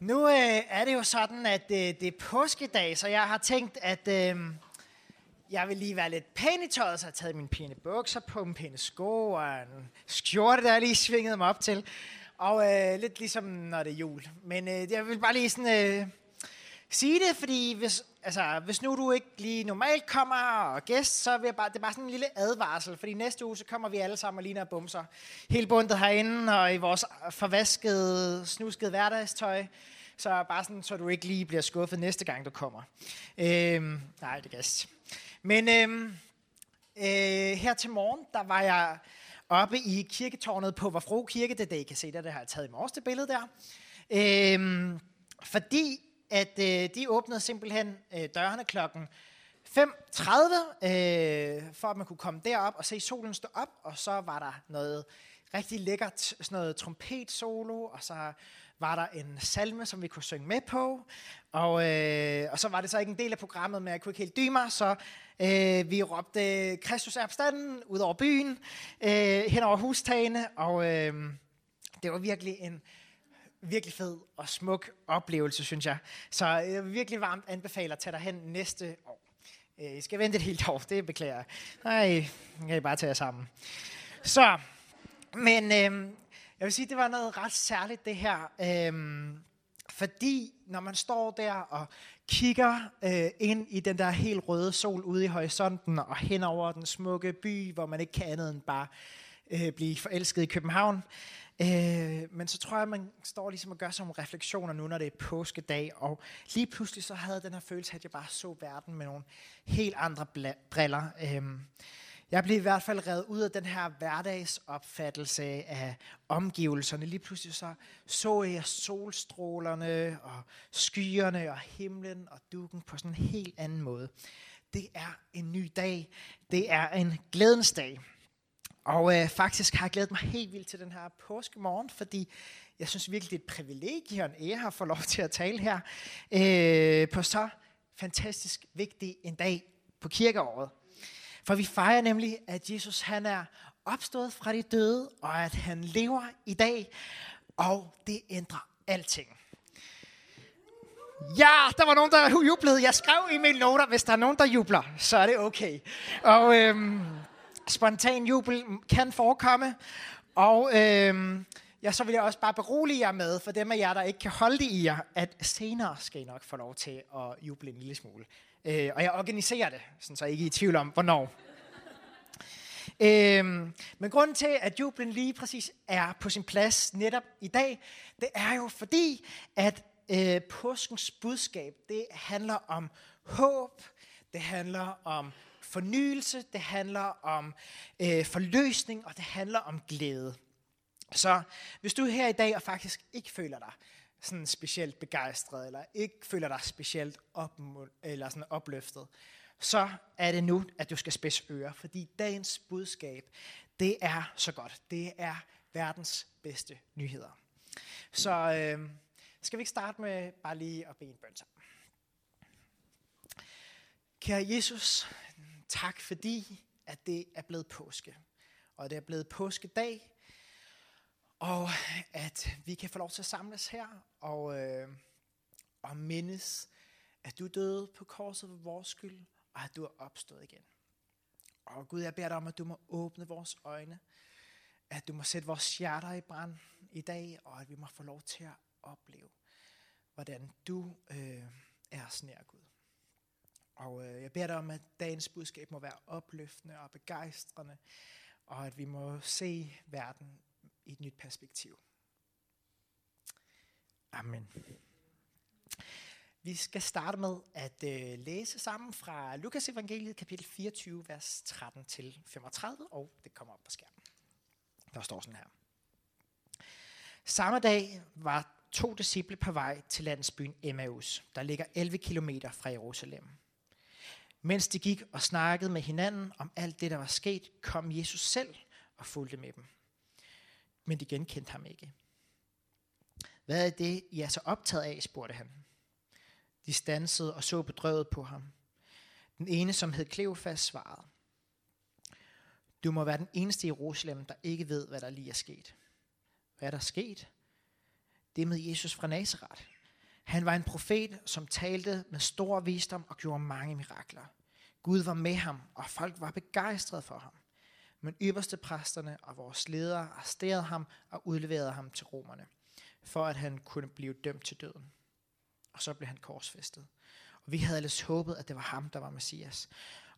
Nu øh, er det jo sådan, at øh, det er påskedag, så jeg har tænkt, at øh, jeg vil lige være lidt pæn i tøjet, så jeg har taget mine pæne bukser på, mine pæne sko og en skjorte, der jeg lige svinget mig op til. Og øh, lidt ligesom, når det er jul. Men øh, jeg vil bare lige sådan, øh, sige det, fordi hvis, altså, hvis nu du ikke lige normalt kommer og gæst, så vil jeg bare, det er bare sådan en lille advarsel, fordi næste uge, så kommer vi alle sammen og ligner bumser. Hele bundet herinde og i vores forvaskede, snuskede hverdagstøj. Så bare sådan, så du ikke lige bliver skuffet næste gang, du kommer. Øhm, nej, det gæst. Men øhm, øh, her til morgen, der var jeg oppe i kirketårnet på Vafro Kirke. Det er det, I kan se der, det har jeg taget i morges, det billede der. Øhm, fordi at øh, de åbnede simpelthen øh, dørene klokken 5.30, øh, for at man kunne komme derop og se solen stå op, og så var der noget rigtig lækkert, sådan noget trompetsolo, og så var der en salme, som vi kunne synge med på, og, øh, og så var det så ikke en del af programmet, men jeg kunne ikke helt dyme mig, så øh, vi råbte Kristus er opstanden ud over byen, øh, hen over hustagene, og øh, det var virkelig en virkelig fed og smuk oplevelse, synes jeg. Så jeg vil virkelig varmt anbefale at tage dig hen næste år. Øh, I skal vente et helt år, det beklager jeg. Nej, kan I bare tage jer sammen. Så, men øh, jeg vil sige, det var noget ret særligt det her. Øh, fordi når man står der og kigger øh, ind i den der helt røde sol ude i horisonten og hen over den smukke by, hvor man ikke kan andet end bare øh, blive forelsket i København, Øh, men så tror jeg, man står ligesom og gør sig nogle refleksioner nu, når det er påskedag, og lige pludselig så havde den her følelse, at jeg bare så verden med nogle helt andre briller. Øh, jeg blev i hvert fald reddet ud af den her hverdagsopfattelse af omgivelserne. Lige pludselig så så jeg solstrålerne og skyerne og himlen og dukken på sådan en helt anden måde. Det er en ny dag. Det er en glædens dag. Og øh, faktisk har jeg glædet mig helt vildt til den her påskemorgen, fordi jeg synes virkelig, det er et privilegie og en ære at få lov til at tale her øh, på så fantastisk vigtig en dag på kirkeåret. For vi fejrer nemlig, at Jesus han er opstået fra de døde, og at han lever i dag, og det ændrer alting. Ja, der var nogen, der jublede. Jeg skrev i mine noter, hvis der er nogen, der jubler, så er det okay. Og øhm, spontan jubel kan forekomme. Og øhm, ja, så vil jeg også bare berolige jer med, for dem af jer, der ikke kan holde det i jer, at senere skal I nok få lov til at juble en lille smule. Øh, og jeg organiserer det, så I ikke er i tvivl om, hvornår. Øhm, men grunden til, at jublen lige præcis er på sin plads netop i dag, det er jo fordi, at øh, påskens budskab, det handler om håb, det handler om fornyelse, det handler om øh, forløsning, og det handler om glæde. Så hvis du er her i dag og faktisk ikke føler dig sådan specielt begejstret, eller ikke føler dig specielt op, eller sådan opløftet, så er det nu, at du skal spidse ører, fordi dagens budskab, det er så godt. Det er verdens bedste nyheder. Så øh, skal vi ikke starte med bare lige at bede en bøn sammen. Kære Jesus, tak fordi, at det er blevet påske. Og det er blevet påskedag, og at vi kan få lov til at samles her og, øh, og mindes, at du døde på korset for vores skyld, og at du er opstået igen. Og Gud, jeg beder dig om, at du må åbne vores øjne, at du må sætte vores hjerter i brand i dag, og at vi må få lov til at opleve, hvordan du øh, er os nær, Gud. Og øh, jeg beder dig om, at dagens budskab må være opløftende og begejstrende, og at vi må se verden i et nyt perspektiv. Amen. Vi skal starte med at øh, læse sammen fra Lukas evangeliet kapitel 24, vers 13 til 35, og det kommer op på skærmen. Der står sådan her. Samme dag var to disciple på vej til landsbyen Emmaus, der ligger 11 kilometer fra Jerusalem. Mens de gik og snakkede med hinanden om alt det, der var sket, kom Jesus selv og fulgte med dem. Men de genkendte ham ikke. Hvad er det, I er så optaget af, spurgte han. De stansede og så bedrøvet på ham. Den ene, som hed Kleofas, svarede. Du må være den eneste i Jerusalem, der ikke ved, hvad der lige er sket. Hvad er der sket? Det med Jesus fra Nazareth. Han var en profet, som talte med stor visdom og gjorde mange mirakler. Gud var med ham, og folk var begejstrede for ham. Men ypperste præsterne og vores ledere arresterede ham og udleverede ham til romerne, for at han kunne blive dømt til døden. Og så blev han korsfæstet. Og vi havde ellers håbet, at det var ham, der var Messias,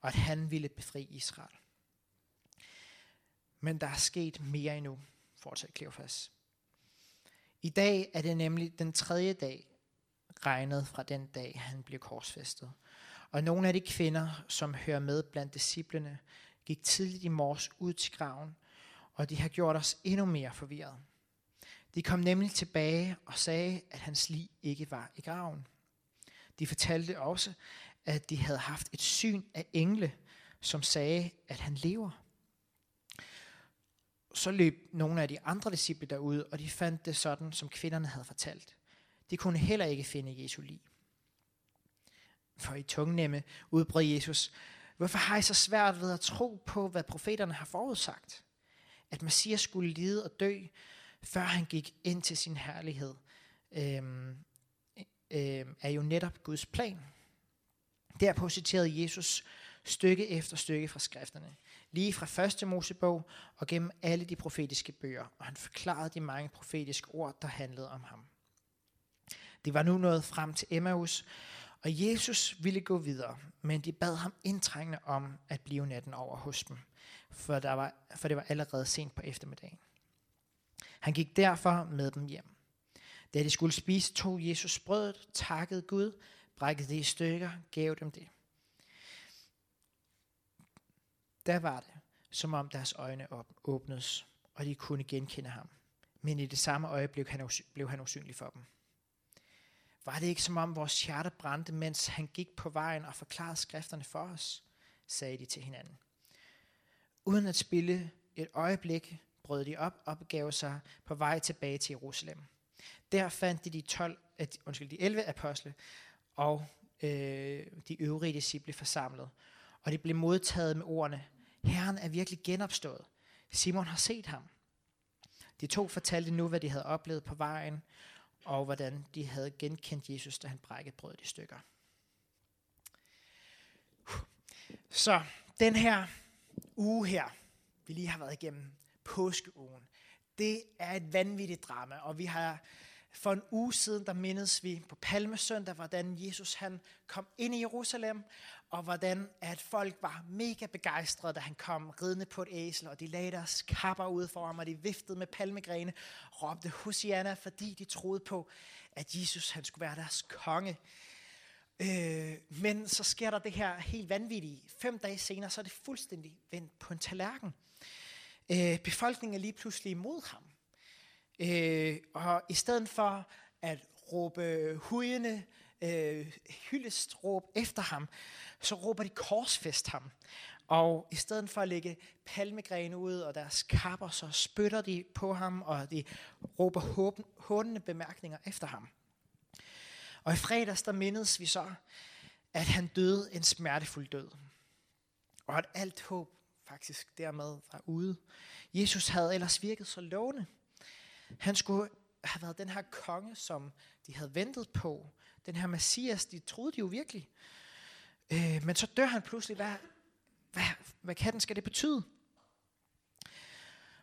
og at han ville befri Israel. Men der er sket mere endnu, fortsat Kleofas. I dag er det nemlig den tredje dag, regnet fra den dag, han blev korsfæstet. Og nogle af de kvinder, som hører med blandt disciplene, gik tidligt i morges ud til graven, og de har gjort os endnu mere forvirret. De kom nemlig tilbage og sagde, at hans lig ikke var i graven. De fortalte også, at de havde haft et syn af engle, som sagde, at han lever. Så løb nogle af de andre disciple derud, og de fandt det sådan, som kvinderne havde fortalt. De kunne heller ikke finde Jesu lig. For i tungnemme udbrød Jesus, hvorfor har I så svært ved at tro på, hvad profeterne har forudsagt? At Messias skulle lide og dø, før han gik ind til sin herlighed, øhm, øhm, er jo netop Guds plan. Derpå citerede Jesus stykke efter stykke fra skrifterne, lige fra første Mosebog og gennem alle de profetiske bøger, og han forklarede de mange profetiske ord, der handlede om ham. Det var nu nået frem til Emmaus, og Jesus ville gå videre, men de bad ham indtrængende om at blive natten over hos dem, for, der var, for det var allerede sent på eftermiddagen. Han gik derfor med dem hjem. Da de skulle spise, tog Jesus brødet, takkede Gud, brækkede det i stykker, gav dem det. Der var det, som om deres øjne åbnedes, og de kunne genkende ham. Men i det samme øjeblik blev han usynlig for dem. Var det ikke som om vores hjerte brændte, mens han gik på vejen og forklarede skrifterne for os, sagde de til hinanden. Uden at spille et øjeblik, brød de op og begav sig på vej tilbage til Jerusalem. Der fandt de de, 12, eh, undskyld, de 11 apostle og øh, de øvrige disciple forsamlet, og de blev modtaget med ordene, Herren er virkelig genopstået. Simon har set ham. De to fortalte nu, hvad de havde oplevet på vejen, og hvordan de havde genkendt Jesus, da han brækkede brødet i stykker. Så den her uge her, vi lige har været igennem, påskeugen, det er et vanvittigt drama, og vi har for en uge siden, der mindes vi på Palmesøndag, hvordan Jesus han kom ind i Jerusalem, og hvordan at folk var mega begejstrede, da han kom ridende på et æsel, og de lagde deres kapper ud for ham, og de viftede med palmegrene, råbte Hosianna, fordi de troede på, at Jesus han skulle være deres konge. Øh, men så sker der det her helt vanvittige. Fem dage senere, så er det fuldstændig vendt på en tallerken. Øh, befolkningen er lige pludselig imod ham. Øh, og i stedet for at råbe hujende øh, Øh, hyldestråb efter ham, så råber de korsfest ham. Og i stedet for at lægge palmegrene ud og deres kapper, så spytter de på ham, og de råber håndende bemærkninger efter ham. Og i fredags, der mindes vi så, at han døde en smertefuld død. Og at alt håb faktisk dermed var ude. Jesus havde ellers virket så lovende. Han skulle have været den her konge, som de havde ventet på. Den her messias, de troede de jo virkelig. Øh, men så dør han pludselig. Hvad, hvad, hvad kan den skal det betyde?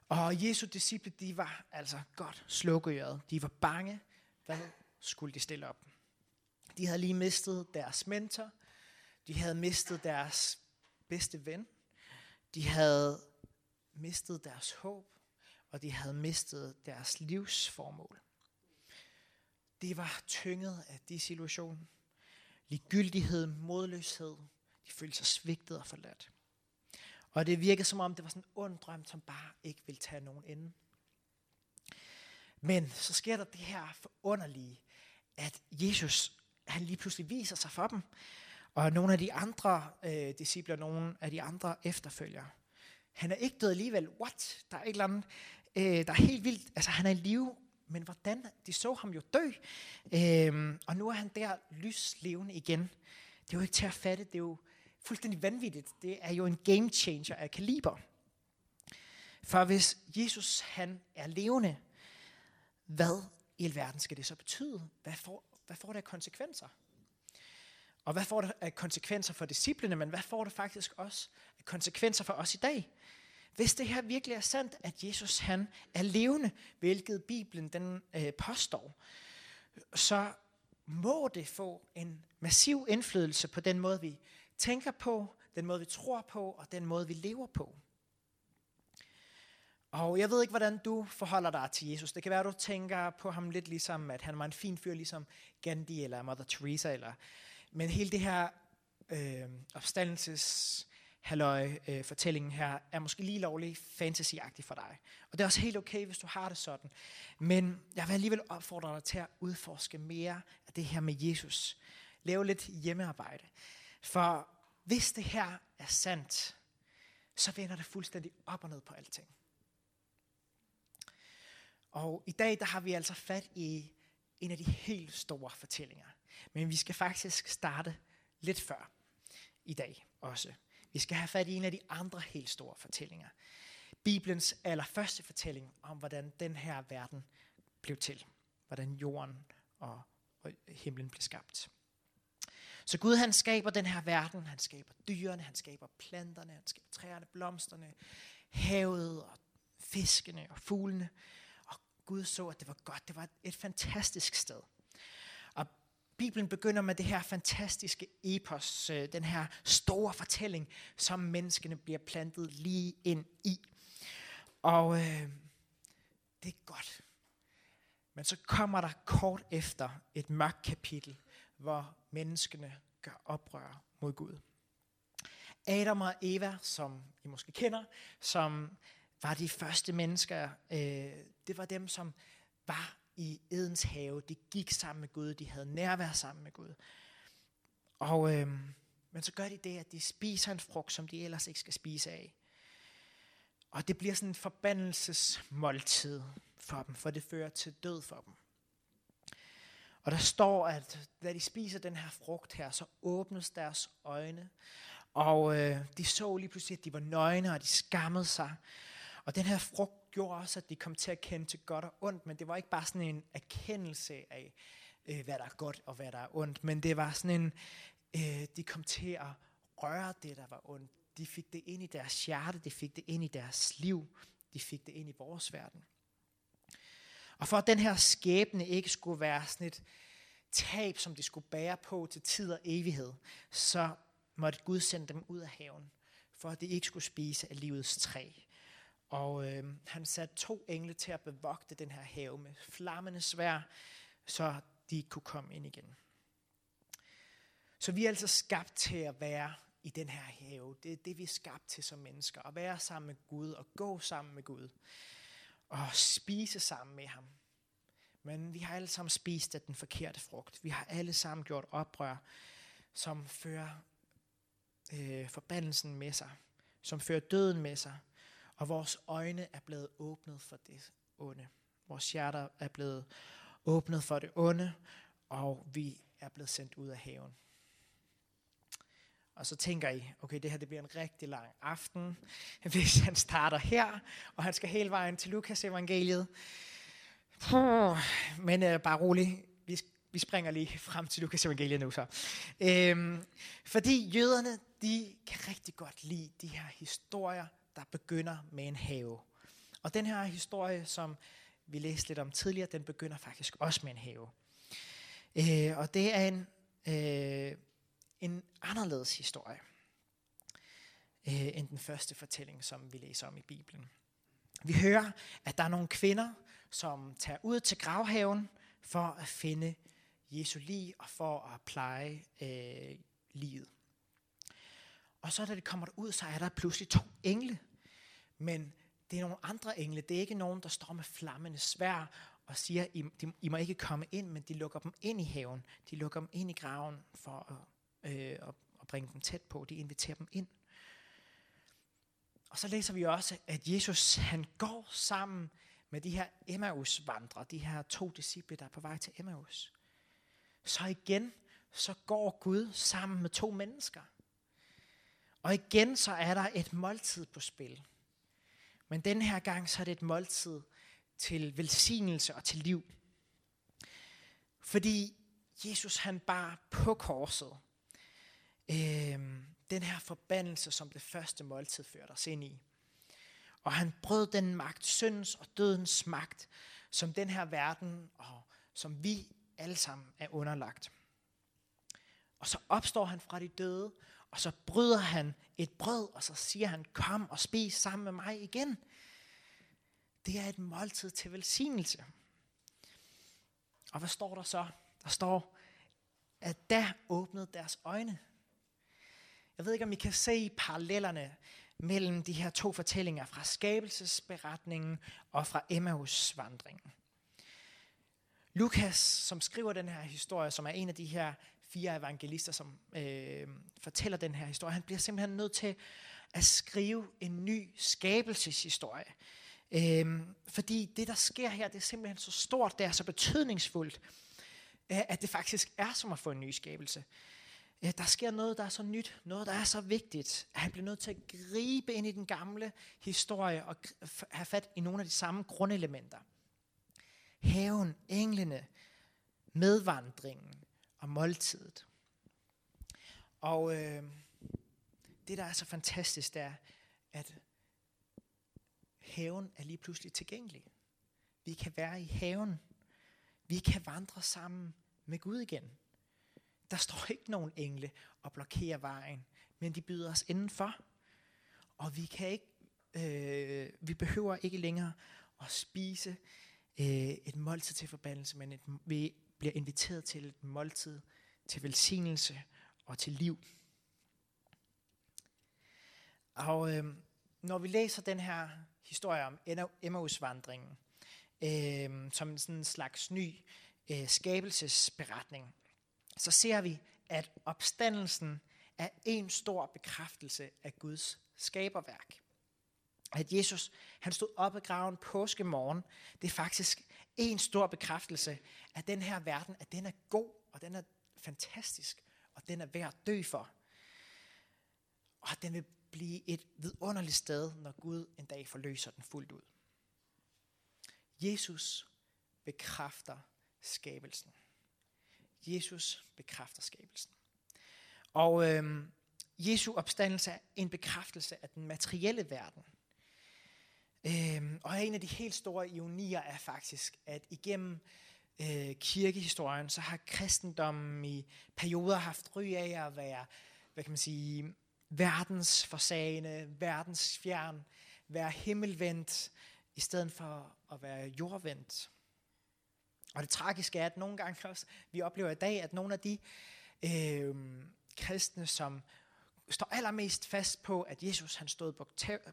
Og Jesu disciple, de var altså godt slukøret. De var bange. Hvad skulle de stille op? De havde lige mistet deres mentor. De havde mistet deres bedste ven. De havde mistet deres håb og de havde mistet deres livsformål. De var tynget af de situation. Ligegyldighed, modløshed. De følte sig svigtet og forladt. Og det virkede som om, det var sådan en ond drøm, som bare ikke ville tage nogen ende. Men så sker der det her forunderlige, at Jesus, han lige pludselig viser sig for dem. Og nogle af de andre øh, discipler, nogle af de andre efterfølgere, han er ikke død alligevel. What? Der er et eller andet øh, der er helt vildt. Altså, han er i live, men hvordan? De så ham jo dø. øhm, og nu er han der lyslevende igen. Det er jo ikke til at fatte. Det er jo fuldstændig vanvittigt. Det er jo en game changer af kaliber. For hvis Jesus han er levende, hvad i alverden skal det så betyde? Hvad får, hvad får det af konsekvenser? Og hvad får det af konsekvenser for disciplene, men hvad får det faktisk også af konsekvenser for os i dag? Hvis det her virkelig er sandt, at Jesus han er levende, hvilket Bibelen den øh, påstår, så må det få en massiv indflydelse på den måde, vi tænker på, den måde, vi tror på, og den måde, vi lever på. Og jeg ved ikke, hvordan du forholder dig til Jesus. Det kan være, at du tænker på ham lidt ligesom, at han var en fin fyr, ligesom Gandhi eller Mother Teresa. Eller, men hele det her øh, opstandelses halløj, øh, fortællingen her, er måske lige lovlig fantasyagtig for dig. Og det er også helt okay, hvis du har det sådan. Men jeg vil alligevel opfordre dig til at udforske mere af det her med Jesus. Lave lidt hjemmearbejde. For hvis det her er sandt, så vender det fuldstændig op og ned på alting. Og i dag der har vi altså fat i en af de helt store fortællinger. Men vi skal faktisk starte lidt før i dag også. Vi skal have fat i en af de andre helt store fortællinger. Bibelens allerførste fortælling om, hvordan den her verden blev til. Hvordan jorden og, og himlen blev skabt. Så Gud han skaber den her verden, han skaber dyrene, han skaber planterne, han skaber træerne, blomsterne, havet og fiskene og fuglene. Og Gud så, at det var godt. Det var et fantastisk sted. Bibelen begynder med det her fantastiske epos, øh, den her store fortælling, som menneskene bliver plantet lige ind i. Og øh, det er godt. Men så kommer der kort efter et mørkt kapitel, hvor menneskene gør oprør mod Gud. Adam og Eva, som I måske kender, som var de første mennesker, øh, det var dem, som var i Edens have. De gik sammen med Gud, de havde nærvær sammen med Gud. Og, øh, men så gør de det, at de spiser en frugt, som de ellers ikke skal spise af. Og det bliver sådan en forbandelsesmåltid for dem, for det fører til død for dem. Og der står, at da de spiser den her frugt her, så åbnes deres øjne. Og øh, de så lige pludselig, at de var nøgne, og de skammede sig. Og den her frugt gjorde også, at de kom til at kende til godt og ondt, men det var ikke bare sådan en erkendelse af, øh, hvad der er godt og hvad der er ondt, men det var sådan en, øh, de kom til at røre det, der var ondt. De fik det ind i deres hjerte, de fik det ind i deres liv, de fik det ind i vores verden. Og for at den her skæbne ikke skulle være sådan et tab, som de skulle bære på til tid og evighed, så måtte Gud sende dem ud af haven, for at de ikke skulle spise af livets træ. Og øh, han satte to engle til at bevogte den her have med flammende svær, så de kunne komme ind igen. Så vi er altså skabt til at være i den her have. Det er det, vi er skabt til som mennesker. At være sammen med Gud og gå sammen med Gud og spise sammen med ham. Men vi har alle sammen spist af den forkerte frugt. Vi har alle sammen gjort oprør, som fører øh, forbandelsen med sig, som fører døden med sig, og vores øjne er blevet åbnet for det onde. Vores hjerter er blevet åbnet for det onde, og vi er blevet sendt ud af haven. Og så tænker I, okay, det her det bliver en rigtig lang aften, hvis han starter her, og han skal hele vejen til Lukas evangeliet. Men øh, bare rolig, vi, vi springer lige frem til Lukas evangeliet nu så. Øhm, fordi jøderne, de kan rigtig godt lide de her historier, der begynder med en have. Og den her historie, som vi læste lidt om tidligere, den begynder faktisk også med en have. Øh, og det er en, øh, en anderledes historie øh, end den første fortælling, som vi læser om i Bibelen. Vi hører, at der er nogle kvinder, som tager ud til gravhaven for at finde Jesu lig og for at pleje øh, livet. Og så da det kommer ud, så er der pludselig to engle. Men det er nogle andre engle. Det er ikke nogen, der står med flammende svær og siger, I, de, I må ikke komme ind, men de lukker dem ind i haven. De lukker dem ind i graven for at øh, og, og bringe dem tæt på. De inviterer dem ind. Og så læser vi også, at Jesus han går sammen med de her Emmaus-vandre, de her to disciple, der er på vej til Emmaus. Så igen, så går Gud sammen med to mennesker. Og igen, så er der et måltid på spil. Men den her gang, så er det et måltid til velsignelse og til liv. Fordi Jesus han bar på korset øh, den her forbandelse, som det første måltid førte os ind i. Og han brød den magt, syndens og dødens magt, som den her verden og som vi alle sammen er underlagt. Og så opstår han fra de døde, og så bryder han et brød, og så siger han, kom og spis sammen med mig igen. Det er et måltid til velsignelse. Og hvad står der så? Der står, at da åbnede deres øjne. Jeg ved ikke, om I kan se parallellerne mellem de her to fortællinger fra skabelsesberetningen og fra Emmaus vandringen. Lukas, som skriver den her historie, som er en af de her fire evangelister, som øh, fortæller den her historie, han bliver simpelthen nødt til at skrive en ny skabelseshistorie. Øh, fordi det, der sker her, det er simpelthen så stort, det er så betydningsfuldt, øh, at det faktisk er som at få en ny skabelse. Øh, der sker noget, der er så nyt, noget, der er så vigtigt, at han bliver nødt til at gribe ind i den gamle historie og have fat i nogle af de samme grundelementer haven, englene, medvandringen og måltidet. Og øh, det, der er så fantastisk, det er, at haven er lige pludselig tilgængelig. Vi kan være i haven. Vi kan vandre sammen med Gud igen. Der står ikke nogen engle og blokerer vejen, men de byder os indenfor. Og vi kan ikke, øh, vi behøver ikke længere at spise øh, et måltid til forbandelse, men et, vi bliver inviteret til et måltid til velsignelse og til liv. Og øh, når vi læser den her historie om Emmausvandringen, øh, som sådan en slags ny øh, skabelsesberetning, så ser vi, at opstandelsen er en stor bekræftelse af Guds skaberværk at Jesus han stod op af graven påske morgen, det er faktisk en stor bekræftelse, at den her verden, at den er god, og den er fantastisk, og den er værd at dø for. Og at den vil blive et vidunderligt sted, når Gud en dag forløser den fuldt ud. Jesus bekræfter skabelsen. Jesus bekræfter skabelsen. Og øhm, Jesu opstandelse er en bekræftelse af den materielle verden – Øhm, og en af de helt store ironier er faktisk, at igennem øh, kirkehistorien, så har kristendommen i perioder haft ry af at være, hvad kan man sige, verdens forsagende, verdens fjern, være himmelvendt, i stedet for at være jordvendt. Og det tragiske er, at nogle gange også, vi oplever i dag, at nogle af de øh, kristne, som står allermest fast på, at Jesus han stod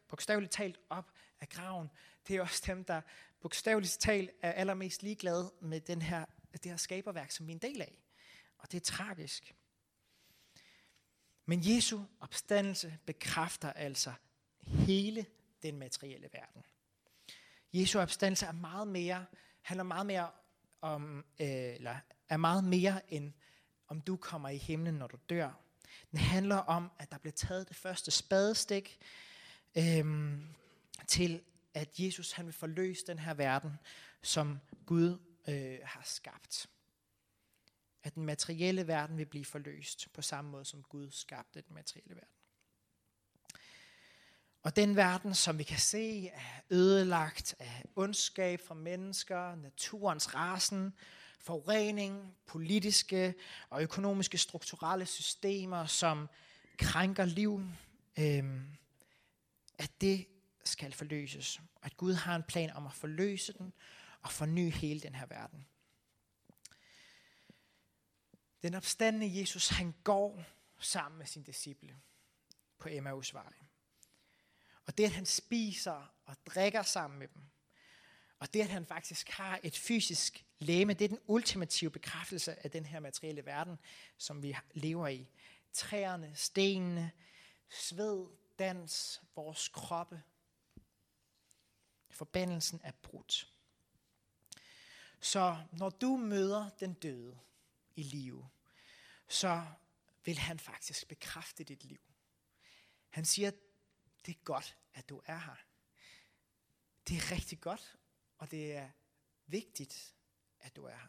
bogstaveligt talt op af graven, det er også dem, der bogstaveligt talt er allermest ligeglade med den her, det her skaberværk, som vi er en del af. Og det er tragisk. Men Jesu opstandelse bekræfter altså hele den materielle verden. Jesu opstandelse er meget mere, handler meget mere om, øh, eller er meget mere end om du kommer i himlen, når du dør. Den handler om, at der bliver taget det første spadestik øhm, til, at Jesus han vil forløse den her verden, som Gud øh, har skabt. At den materielle verden vil blive forløst på samme måde, som Gud skabte den materielle verden. Og den verden, som vi kan se, er ødelagt af ondskab fra mennesker, naturens rasen, forurening, politiske og økonomiske strukturelle systemer, som krænker liv, øh, at det skal forløses. Og at Gud har en plan om at forløse den og forny hele den her verden. Den opstandende Jesus, han går sammen med sine disciple på Emmaus vej. Og det, at han spiser og drikker sammen med dem, og det, at han faktisk har et fysisk læme, det er den ultimative bekræftelse af den her materielle verden, som vi lever i. Træerne, stenene, sved, dans, vores kroppe. Forbandelsen er brudt. Så når du møder den døde i live, så vil han faktisk bekræfte dit liv. Han siger, det er godt, at du er her. Det er rigtig godt, og det er vigtigt, at du er her.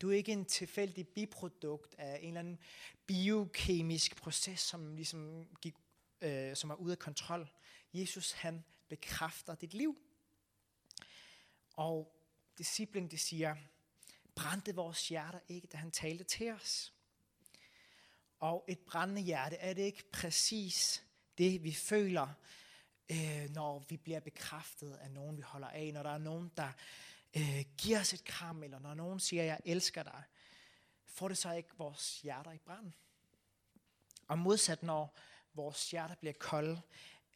Du er ikke en tilfældig biprodukt af en eller anden biokemisk proces, som ligesom gik, øh, som er ude af kontrol. Jesus, han bekræfter dit liv. Og disciplen, det siger, brændte vores hjerter ikke, da han talte til os. Og et brændende hjerte, er det ikke præcis det, vi føler, øh, når vi bliver bekræftet af nogen, vi holder af, når der er nogen, der øh, giver os et kram, eller når nogen siger, jeg elsker dig, får det så ikke vores hjerter i brand? Og modsat, når vores hjerter bliver kolde,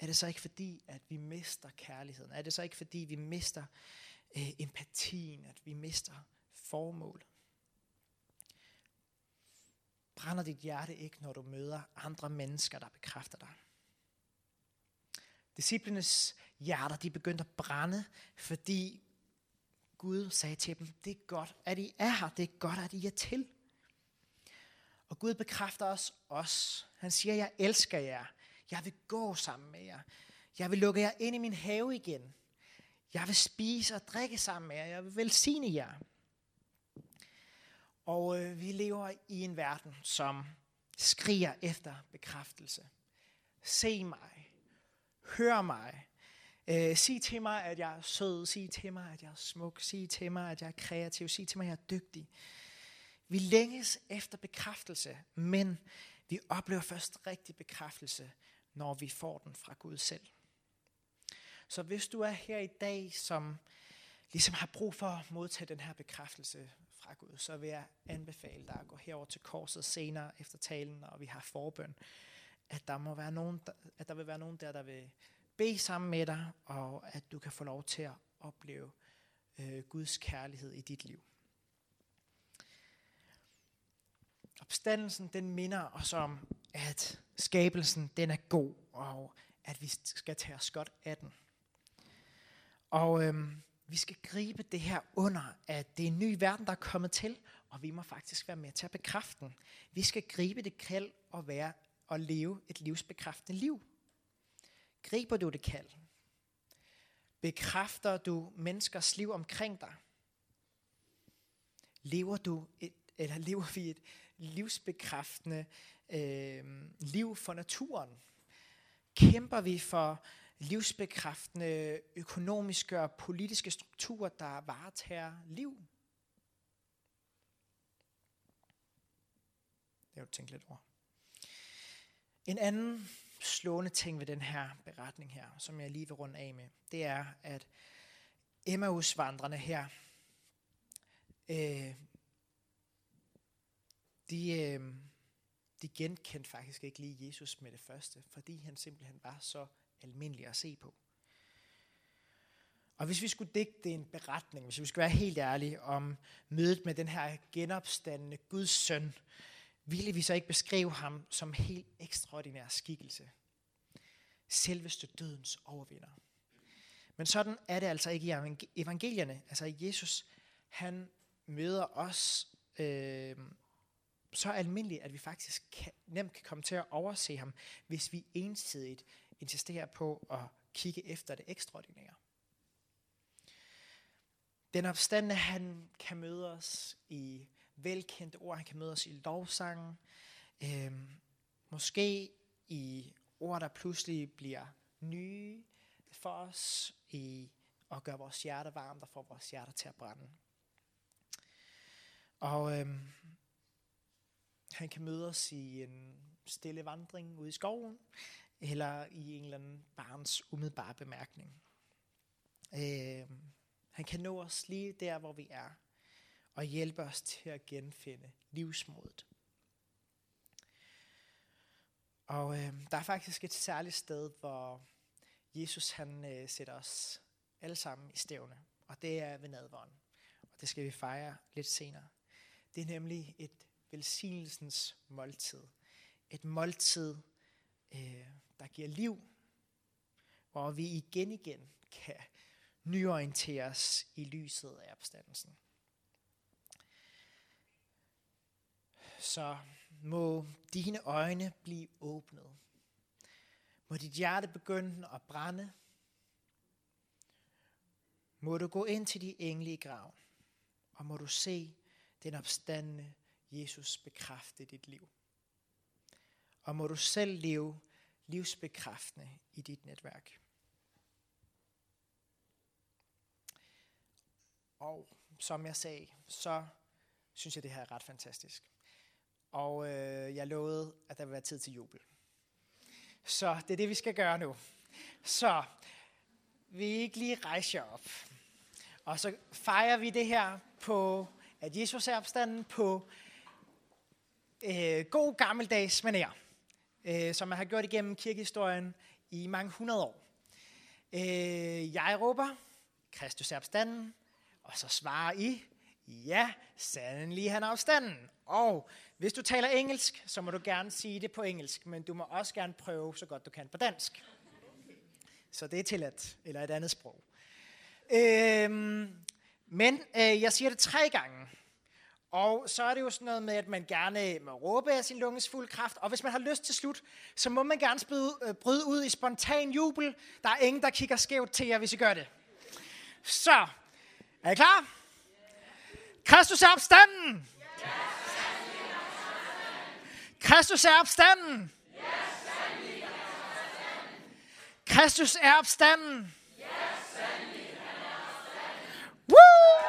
er det så ikke fordi, at vi mister kærligheden? Er det så ikke fordi, vi mister øh, empatien, at vi mister formål? Brænder dit hjerte ikke, når du møder andre mennesker, der bekræfter dig? Disciplenes hjerter, de begyndte at brænde, fordi Gud sagde til dem, det er godt, at I er her. Det er godt, at I er til. Og Gud bekræfter os også. Han siger, jeg elsker jer. Jeg vil gå sammen med jer. Jeg vil lukke jer ind i min have igen. Jeg vil spise og drikke sammen med jer. Jeg vil velsigne jer. Og øh, vi lever i en verden, som skriger efter bekræftelse. Se mig. Hør mig. Øh, sig til mig, at jeg er sød. Sig til mig, at jeg er smuk. Sig til mig, at jeg er kreativ. Sig til mig, at jeg er dygtig. Vi længes efter bekræftelse, men vi oplever først rigtig bekræftelse, når vi får den fra Gud selv. Så hvis du er her i dag, som ligesom har brug for at modtage den her bekræftelse fra Gud, så vil jeg anbefale dig at gå herover til korset senere efter talen, og vi har forbøn, at der, må være nogen, at der vil være nogen der, der vil bede sammen med dig, og at du kan få lov til at opleve øh, Guds kærlighed i dit liv. Opstandelsen, den minder os om, at skabelsen, den er god, og at vi skal tage os godt af den. Og øhm, vi skal gribe det her under, at det er en ny verden, der er kommet til, og vi må faktisk være med til at bekræfte den. Vi skal gribe det kald og være og leve et livsbekræftende liv. Griber du det kald? Bekræfter du menneskers liv omkring dig? Lever du et, eller lever vi et livsbekræftende øh, liv for naturen? Kæmper vi for livsbekræftende økonomiske og politiske strukturer, der varetager liv? Det har du tænkt lidt over. En anden slående ting ved den her beretning her, som jeg lige vil runde af med, det er, at Emmaus-vandrene her, øh, de, øh, de genkendte faktisk ikke lige Jesus med det første, fordi han simpelthen var så almindelig at se på. Og hvis vi skulle digte en beretning, hvis vi skulle være helt ærlige om mødet med den her genopstandende Guds søn, ville vi så ikke beskrive ham som helt ekstraordinær skikkelse. Selveste dødens overvinder. Men sådan er det altså ikke i evangelierne. Altså Jesus, han møder os øh, så almindelig, at vi faktisk kan, nemt kan komme til at overse ham, hvis vi ensidigt insisterer på at kigge efter det ekstraordinære. Den opstande, han kan møde os i velkendte ord, han kan møde os i lovsangen, øh, måske i ord, der pludselig bliver nye for os, i at gøre vores hjerte varmt og få vores hjerter til at brænde. Og øh, han kan møde os i en stille vandring ude i skoven, eller i en eller anden barns umiddelbare bemærkning. Øh, han kan nå os lige der, hvor vi er, og hjælpe os til at genfinde livsmodet. Og øh, der er faktisk et særligt sted, hvor Jesus han øh, sætter os alle sammen i stævne, og det er ved nadvånden. Og det skal vi fejre lidt senere. Det er nemlig et velsignelsens måltid. Et måltid, øh, der giver liv, hvor vi igen igen kan nyorienteres i lyset af opstandelsen. Så må dine øjne blive åbnet. Må dit hjerte begynde at brænde. Må du gå ind til de engle i graven, og må du se den opstandende Jesus bekræfte dit liv. Og må du selv leve livsbekræftende i dit netværk. Og som jeg sagde, så synes jeg, det her er ret fantastisk. Og øh, jeg lovede, at der vil være tid til jubel. Så det er det, vi skal gøre nu. Så vi ikke lige rejse jer op. Og så fejrer vi det her på, at Jesus er opstanden på øh, god gammeldags manér, øh, som man har gjort igennem kirkehistorien i mange hundrede år. Øh, jeg råber, Kristus er opstanden, og så svarer I, ja, sandelig han er opstanden. Og hvis du taler engelsk, så må du gerne sige det på engelsk, men du må også gerne prøve så godt du kan på dansk. Så det er tilladt, eller et andet sprog. Øhm, men øh, jeg siger det tre gange. Og så er det jo sådan noget med, at man gerne må råbe af sin lunges fuld kraft, og hvis man har lyst til slut, så må man gerne bryde, øh, bryde ud i spontan jubel. Der er ingen, der kigger skævt til jer, hvis I gør det. Så, er I klar? Kristus er opstanden! Kristus er opstanden! Kristus er opstanden! Yes, Woo!